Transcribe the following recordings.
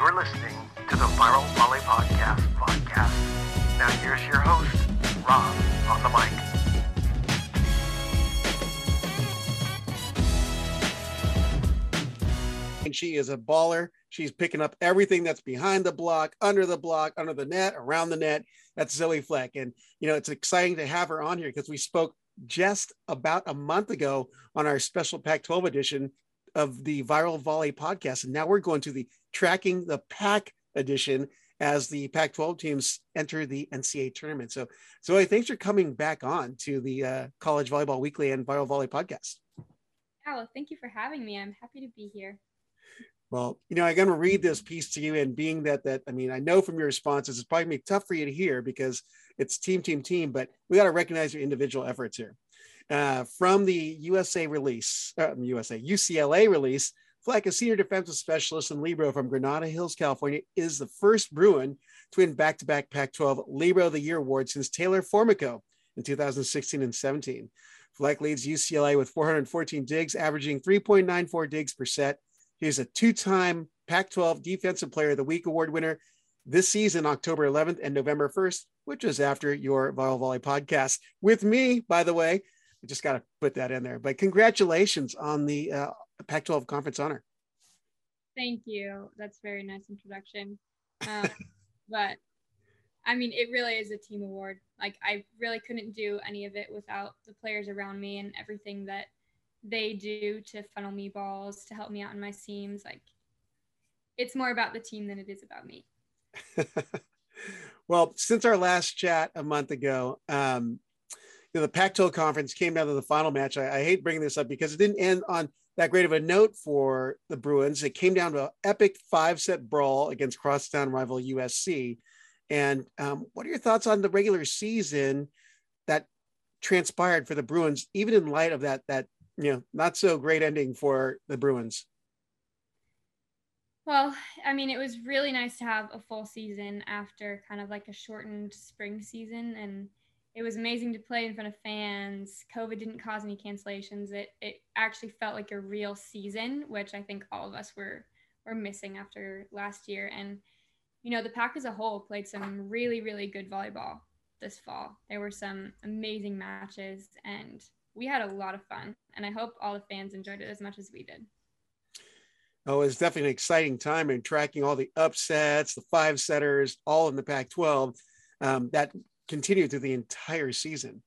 You're listening to the Viral Volley Podcast podcast. Now here's your host, Rob, on the mic. And she is a baller. She's picking up everything that's behind the block, under the block, under the net, around the net. That's Zoe Fleck. And, you know, it's exciting to have her on here because we spoke just about a month ago on our special Pac 12 edition of the Viral Volley podcast. And now we're going to the tracking the pack edition as the Pac 12 teams enter the NCAA tournament. So, Zoe, thanks for coming back on to the uh, College Volleyball Weekly and Viral Volley podcast. Yeah, well, thank you for having me. I'm happy to be here. Well, you know, I'm going to read this piece to you, and being that that I mean, I know from your responses, it's probably be tough for you to hear because it's team, team, team. But we got to recognize your individual efforts here. Uh, from the USA release, uh, USA UCLA release, Fleck, a senior defensive specialist in Libero from Granada Hills, California, is the first Bruin to win back-to-back Pac-12 Libero of the Year award since Taylor Formico in 2016 and 17. Fleck leads UCLA with 414 digs, averaging 3.94 digs per set. He's a two-time Pac-12 Defensive Player of the Week award winner this season, October 11th and November 1st, which is after your Viral Volley podcast with me, by the way. I just got to put that in there. But congratulations on the uh, Pac-12 conference honor. Thank you. That's very nice introduction. Um, but I mean, it really is a team award. Like I really couldn't do any of it without the players around me and everything that they do to funnel me balls to help me out in my seams. Like it's more about the team than it is about me. well, since our last chat a month ago, um, you know, the Pac-12 conference came down to the final match. I, I, hate bringing this up because it didn't end on that great of a note for the Bruins. It came down to an epic five-set brawl against crosstown rival USC. And um, what are your thoughts on the regular season that transpired for the Bruins, even in light of that that you know not so great ending for the Bruins? Well, I mean, it was really nice to have a full season after kind of like a shortened spring season and it was amazing to play in front of fans. COVID didn't cause any cancellations. It it actually felt like a real season, which I think all of us were were missing after last year. And you know, the pack as a whole played some really really good volleyball this fall. There were some amazing matches, and we had a lot of fun. And I hope all the fans enjoyed it as much as we did. Oh, it's definitely an exciting time in tracking all the upsets, the five setters, all in the Pac 12. Um, that continue through the entire season.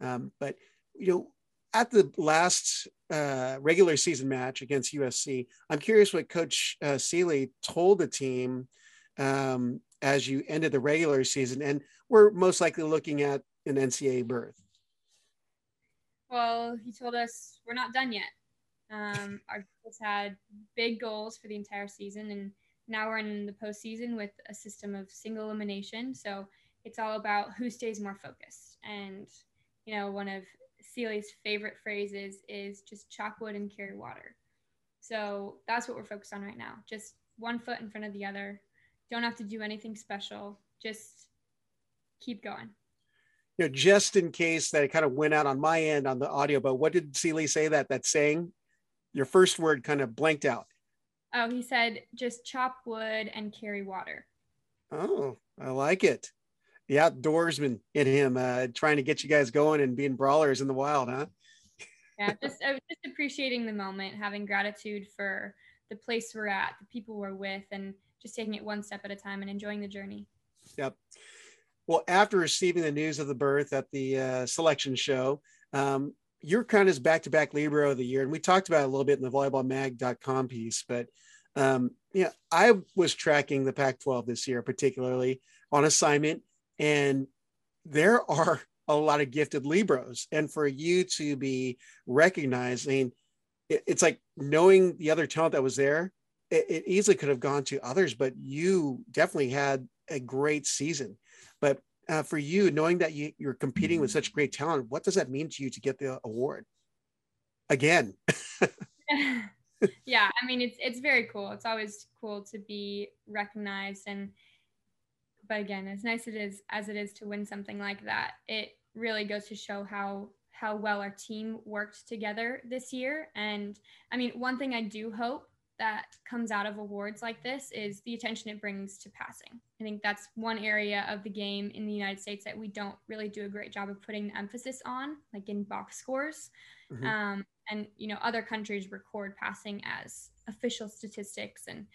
Um, but you know, at the last uh, regular season match against USC, I'm curious what Coach uh, Sealy told the team um, as you ended the regular season, and we're most likely looking at an NCAA berth. Well, he told us we're not done yet. Um, our teams had big goals for the entire season, and now we're in the postseason with a system of single elimination. So it's all about who stays more focused. And, you know, one of Sealy's favorite phrases is just chop wood and carry water. So that's what we're focused on right now. Just one foot in front of the other. Don't have to do anything special. Just keep going. You know, just in case that it kind of went out on my end on the audio, but what did Sealy say that that saying? Your first word kind of blanked out. Oh, he said just chop wood and carry water. Oh, I like it the outdoorsman in him, uh, trying to get you guys going and being brawlers in the wild, huh? yeah, just uh, just appreciating the moment, having gratitude for the place we're at, the people we're with, and just taking it one step at a time and enjoying the journey. Yep. Well, after receiving the news of the berth at the uh, selection show, um, you're kind of back-to-back Libero of the year, and we talked about it a little bit in the volleyballmag.com piece. But um, yeah, I was tracking the Pac-12 this year, particularly on assignment, and there are a lot of gifted Liberos. And for you to be recognizing, it, it's like knowing the other talent that was there, it, it easily could have gone to others, but you definitely had a great season. But uh, for you, knowing that you, you're competing with such great talent, what does that mean to you to get the award? Again. yeah, I mean it's it's very cool. It's always cool to be recognized and but again, as nice it is as it is to win something like that, it really goes to show how how well our team worked together this year. And I mean, one thing I do hope that comes out of awards like this is the attention it brings to passing. I think that's one area of the game in the United States that we don't really do a great job of putting the emphasis on, like in box scores. Mm-hmm. Um, and you know, other countries record passing as official statistics, and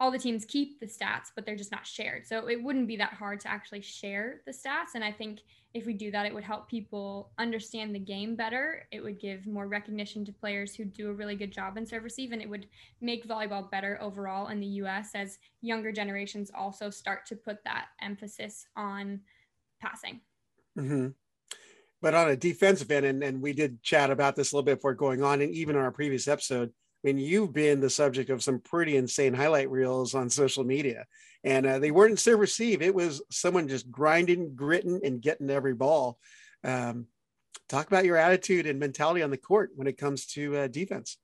all the teams keep the stats, but they're just not shared. So it wouldn't be that hard to actually share the stats. And I think if we do that, it would help people understand the game better. It would give more recognition to players who do a really good job in serve receive, and it would make volleyball better overall in the US as younger generations also start to put that emphasis on passing. Mm-hmm. But on a defensive end, and, and we did chat about this a little bit before going on, and even on our previous episode, mean, you've been the subject of some pretty insane highlight reels on social media, and uh, they weren't serve receive. It was someone just grinding, gritting, and getting every ball. Um, talk about your attitude and mentality on the court when it comes to uh, defense.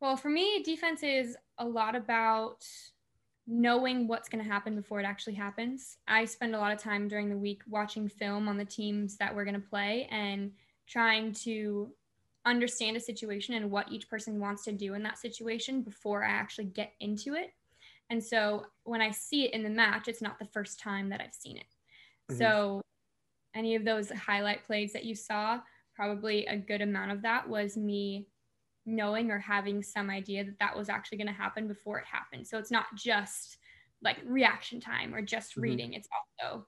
Well, for me, defense is a lot about knowing what's going to happen before it actually happens. I spend a lot of time during the week watching film on the teams that we're going to play and trying to understand a situation and what each person wants to do in that situation before I actually get into it. And so when I see it in the match, it's not the first time that I've seen it. Mm-hmm. So any of those highlight plays that you saw, probably a good amount of that was me knowing or having some idea that that was actually going to happen before it happened. So it's not just like reaction time or just mm-hmm. reading, it's also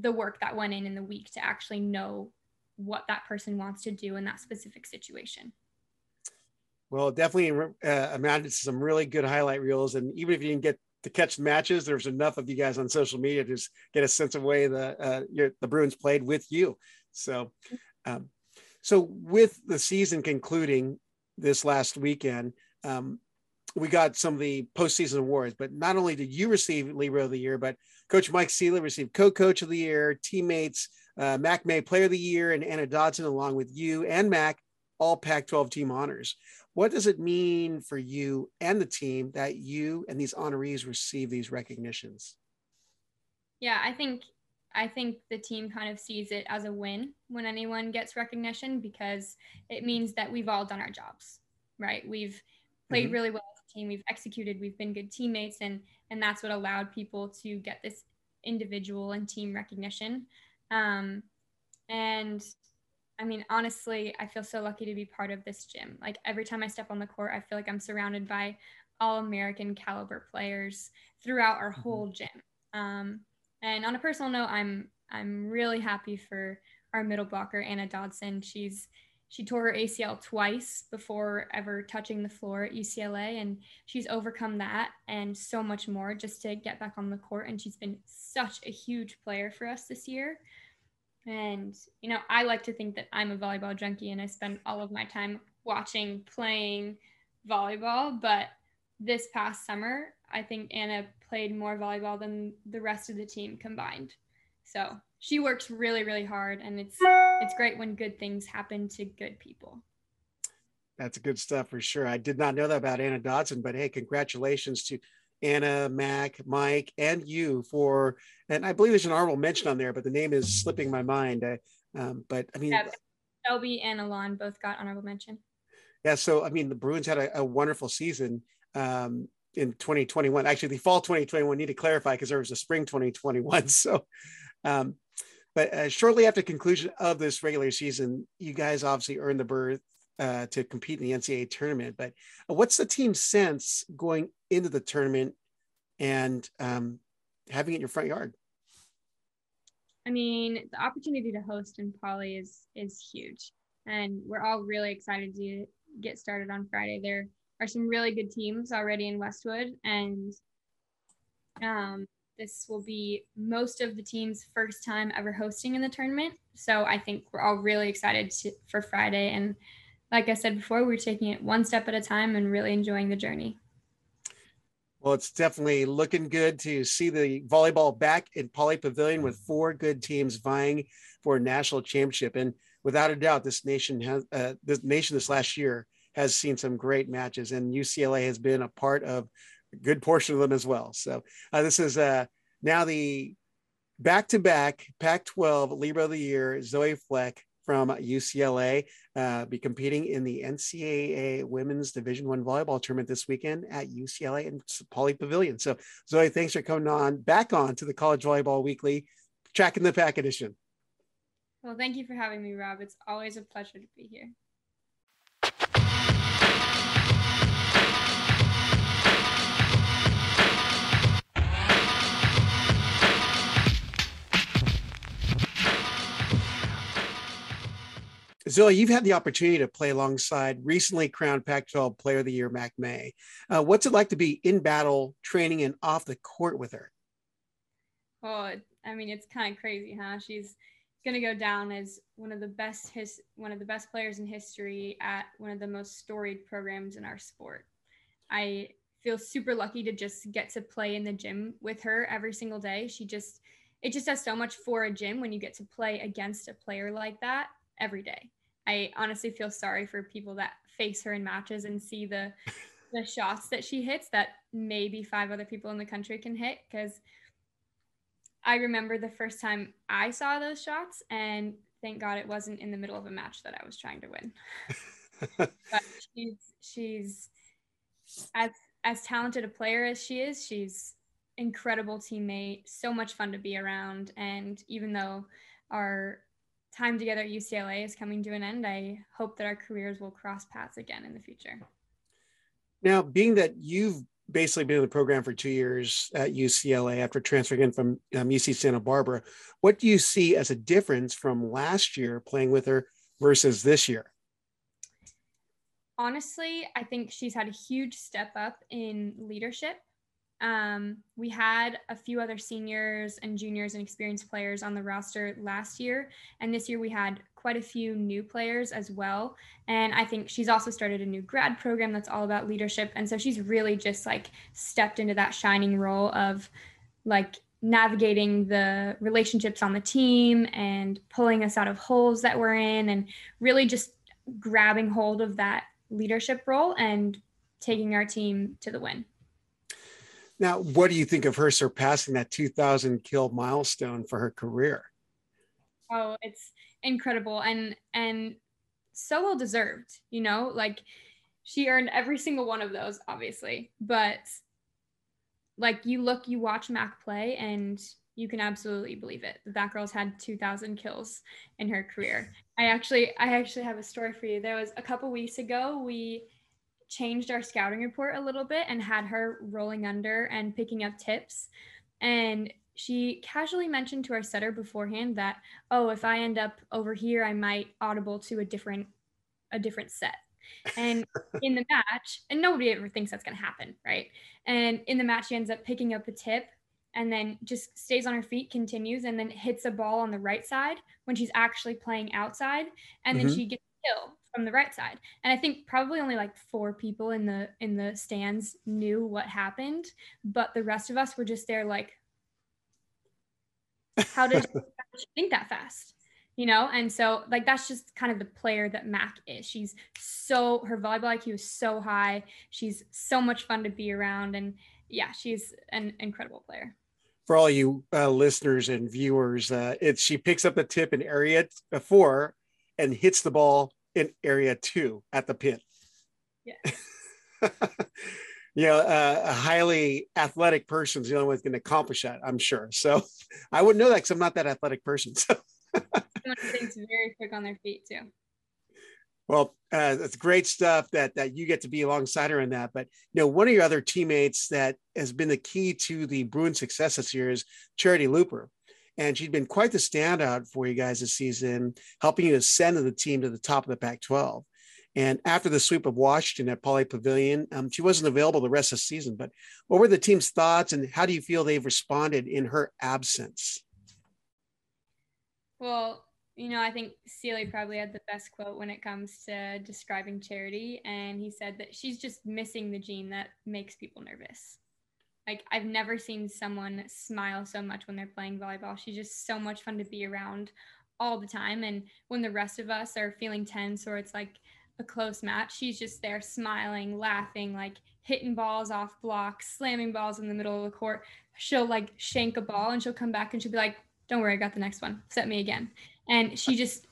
the work that went in in the week to actually know what that person wants to do in that specific situation. Well, definitely uh, amounted to some really good highlight reels. And even if you didn't get to catch matches, there's enough of you guys on social media to just get a sense of way the uh, your, the Bruins played with you. So, um, so with the season concluding this last weekend, um, we got some of the postseason awards. But not only did you receive Libero of the Year, but Coach Mike Sealy received Co-Coach of the Year, teammates uh, Mac May Player of the Year, and Anna Dodson, along with you and Mac, all Pac-12 team honors. What does it mean for you and the team that you and these honorees receive these recognitions? Yeah, I think I think the team kind of sees it as a win when anyone gets recognition because it means that we've all done our jobs, right? We've played mm-hmm. really well as a team, we've executed, we've been good teammates, and and that's what allowed people to get this individual and team recognition. Um, and I mean, honestly, I feel so lucky to be part of this gym. Like every time I step on the court, I feel like I'm surrounded by all American caliber players throughout our mm-hmm. whole gym. Um, and on a personal note, I'm I'm really happy for our middle blocker Anna Dodson. She's she tore her ACL twice before ever touching the floor at UCLA, and she's overcome that and so much more just to get back on the court. And she's been such a huge player for us this year. And, you know, I like to think that I'm a volleyball junkie and I spend all of my time watching, playing volleyball. But this past summer, I think Anna played more volleyball than the rest of the team combined. So she works really, really hard, and it's it's great when good things happen to good people. That's good stuff for sure. I did not know that about Anna Dodson, but hey, congratulations to Anna, Mac, Mike, and you for, and I believe there's an honorable mention on there, but the name is slipping my mind. I, um, but I mean, yeah, Shelby and Alon both got honorable mention. Yeah, so I mean, the Bruins had a, a wonderful season um, in 2021. Actually, the fall 2021 need to clarify because there was a spring 2021. So, um, but uh, shortly after conclusion of this regular season, you guys obviously earned the berth uh, to compete in the NCAA tournament. But what's the team's sense going into the tournament and um, having it in your front yard? I mean, the opportunity to host in Pauley is is huge, and we're all really excited to get started on Friday. There are some really good teams already in Westwood, and um, this will be most of the team's first time ever hosting in the tournament. So I think we're all really excited to, for Friday. And like I said before, we're taking it one step at a time and really enjoying the journey. Well, it's definitely looking good to see the volleyball back in Pauley Pavilion with four good teams vying for a national championship. And without a doubt, this nation has uh, this nation this last year has seen some great matches, and UCLA has been a part of good portion of them as well. So uh, this is uh, now the back-to-back Pac-12 Libero of the Year, Zoe Fleck from UCLA, uh, be competing in the NCAA Women's Division One volleyball tournament this weekend at UCLA and Pauley Pavilion. So, Zoe, thanks for coming on back on to the College Volleyball Weekly, tracking the pack edition. Well, thank you for having me, Rob. It's always a pleasure to be here. Zoe, you've had the opportunity to play alongside recently crowned Pac 12 Player of the Year, Mac May. Uh, what's it like to be in battle, training, and off the court with her? Oh, I mean, it's kind of crazy, huh? She's going to go down as one of the best his one of the best players in history at one of the most storied programs in our sport. I feel super lucky to just get to play in the gym with her every single day. She just it just does so much for a gym when you get to play against a player like that every day. I honestly feel sorry for people that face her in matches and see the the shots that she hits that maybe five other people in the country can hit because I remember the first time I saw those shots and thank God it wasn't in the middle of a match that I was trying to win. but she's she's as as talented a player as she is, she's incredible teammate, so much fun to be around and even though our time together at UCLA is coming to an end. I hope that our careers will cross paths again in the future. Now, being that you've basically been in the program for two years at UCLA after transferring in from um, UC Santa Barbara, what do you see as a difference from last year playing with her versus this year? Honestly, I think she's had a huge step up in leadership um, we had a few other seniors and juniors and experienced players on the roster last year. And this year we had quite a few new players as well. And I think she's also started a new grad program that's all about leadership. And so she's really just like stepped into that shining role of like navigating the relationships on the team and pulling us out of holes that we're in and really just grabbing hold of that leadership role and taking our team to the win. Now, what do you think of her surpassing that 2,000 kill milestone for her career? Oh, it's incredible and and so well deserved. You know, like she earned every single one of those, obviously, but like you look, you watch Mac play, and you can absolutely believe it. That girl's had 2,000 kills in her career. I actually, I actually have a story for you. There was a couple weeks ago, we changed our scouting report a little bit and had her rolling under and picking up tips. And she casually mentioned to our setter beforehand that, oh, if I end up over here, I might audible to a different a different set. And in the match, and nobody ever thinks that's gonna happen, right? And in the match, she ends up picking up a tip and then just stays on her feet, continues, and then hits a ball on the right side when she's actually playing outside. And mm-hmm. then she gets a kill from the right side. And I think probably only like four people in the in the stands knew what happened, but the rest of us were just there like how did she think that fast? You know, and so like that's just kind of the player that Mac is. She's so her volleyball IQ is so high. She's so much fun to be around, and yeah, she's an incredible player for all you uh, listeners and viewers, uh, it's she picks up the tip in area four and hits the ball in area two at the pit. Yeah. you know, uh, a highly athletic person is the only one going to accomplish that, I'm sure. So I wouldn't know that because I'm not that athletic person. So thinks very quick on their feet too. Well, uh, that's great stuff that that you get to be alongside her in that. But you know, one of your other teammates that has been the key to the Bruin success this year is Charitie Luper and she'd been quite the standout for you guys this season, helping you ascend the team to the top of the Pac 12. And after the sweep of Washington at Pauley Pavilion, um, she wasn't available the rest of the season. But what were the team's thoughts, and how do you feel they've responded in her absence? Well, you know, I think Sealy probably had the best quote when it comes to describing Charitie. And he said that she's just missing the gene that makes people nervous. Like I've never seen someone smile so much when they're playing volleyball. She's just so much fun to be around all the time. And when the rest of us are feeling tense or it's like a close match, she's just there smiling, laughing, like hitting balls off blocks, slamming balls in the middle of the court. She'll like shank a ball and she'll come back and she'll be like, Don't worry, I got the next one. Set me again. And she just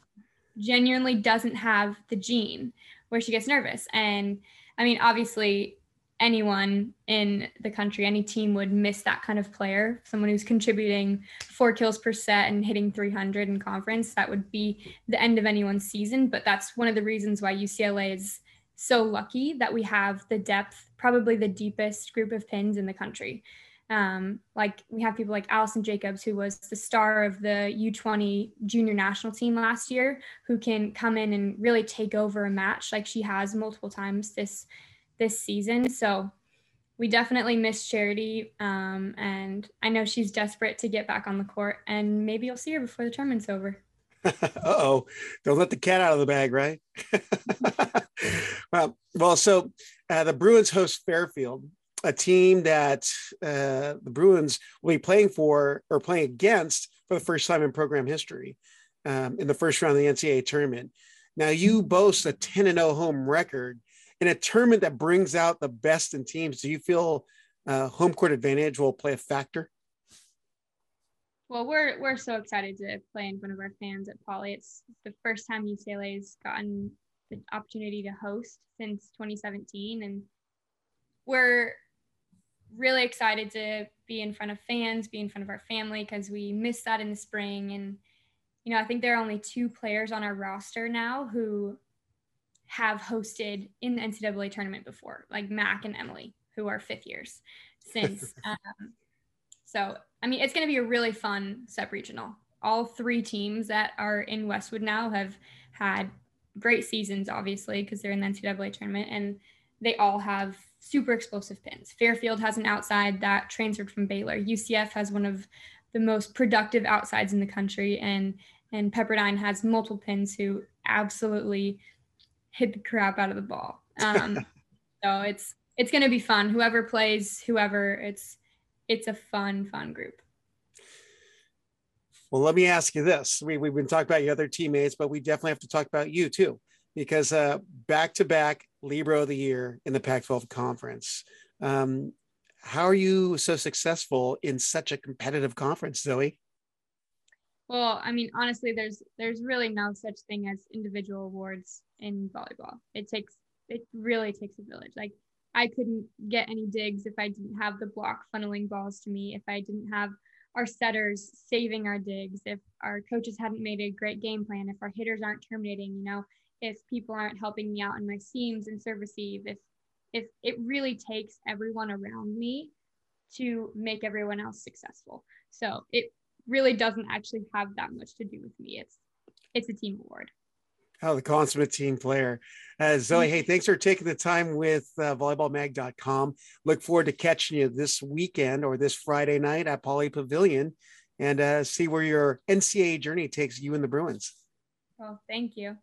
genuinely doesn't have the gene where she gets nervous. And I mean, obviously, anyone in the country, any team would miss that kind of player, someone who's contributing four kills per set and hitting 300 in conference. That would be the end of anyone's season. But that's one of the reasons why UCLA is so lucky that we have the depth, probably the deepest group of pins in the country. Um, like we have people like Allison Jacobs, who was the star of the U20 junior national team last year, who can come in and really take over a match like she has multiple times this this season. So we definitely miss Charitie, um, and I know she's desperate to get back on the court, and maybe you'll see her before the tournament's over. oh, don't let the cat out of the bag, right? well, well, so uh, the Bruins host Fairfield, a team that uh, the Bruins will be playing for or playing against for the first time in program history um, in the first round of the NCAA tournament. Now, you boast a 10 and 0 home record in a tournament that brings out the best in teams. Do you feel uh, home court advantage will play a factor? Well, we're we're so excited to play in front of our fans at Pauley. It's the first time UCLA's gotten the opportunity to host since 2017, and we're really excited to be in front of fans, be in front of our family because we missed that in the spring. And, you know, I think there are only two players on our roster now who have hosted in the NCAA tournament before, like Mac and Emily, who are fifth years since. um, so, I mean, it's going to be a really fun sub regional. All three teams that are in Westwood now have had great seasons, obviously, because they're in the NCAA tournament, and they all have super explosive pins. Fairfield has an outside that transferred from Baylor. UCF has one of the most productive outsides in the country, and and Pepperdine has multiple pins who absolutely hit the crap out of the ball. Um, so it's it's going to be fun. Whoever plays, whoever, it's it's a fun fun group. Well, let me ask you this: we we've been talking about your other teammates, but we definitely have to talk about you too because uh, back-to-back Libero of the Year in the Pac-12 conference. Um, how are you so successful in such a competitive conference, Zoe? Well, I mean, honestly, there's there's really no such thing as individual awards in volleyball. It takes it really takes a village. Like I couldn't get any digs if I didn't have the block funneling balls to me, if I didn't have our setters saving our digs, if our coaches hadn't made a great game plan, if our hitters aren't terminating, you know, if people aren't helping me out in my seams and serve receive, if if it really takes everyone around me to make everyone else successful. So it really doesn't actually have that much to do with me. It's it's a team award. Oh, the consummate team player. Uh, Zoe, hey, thanks for taking the time with uh, volleyballmag.com. Look forward to catching you this weekend or this Friday night at Pauley Pavilion and uh, see where your NCAA journey takes you and the Bruins. Well, thank you.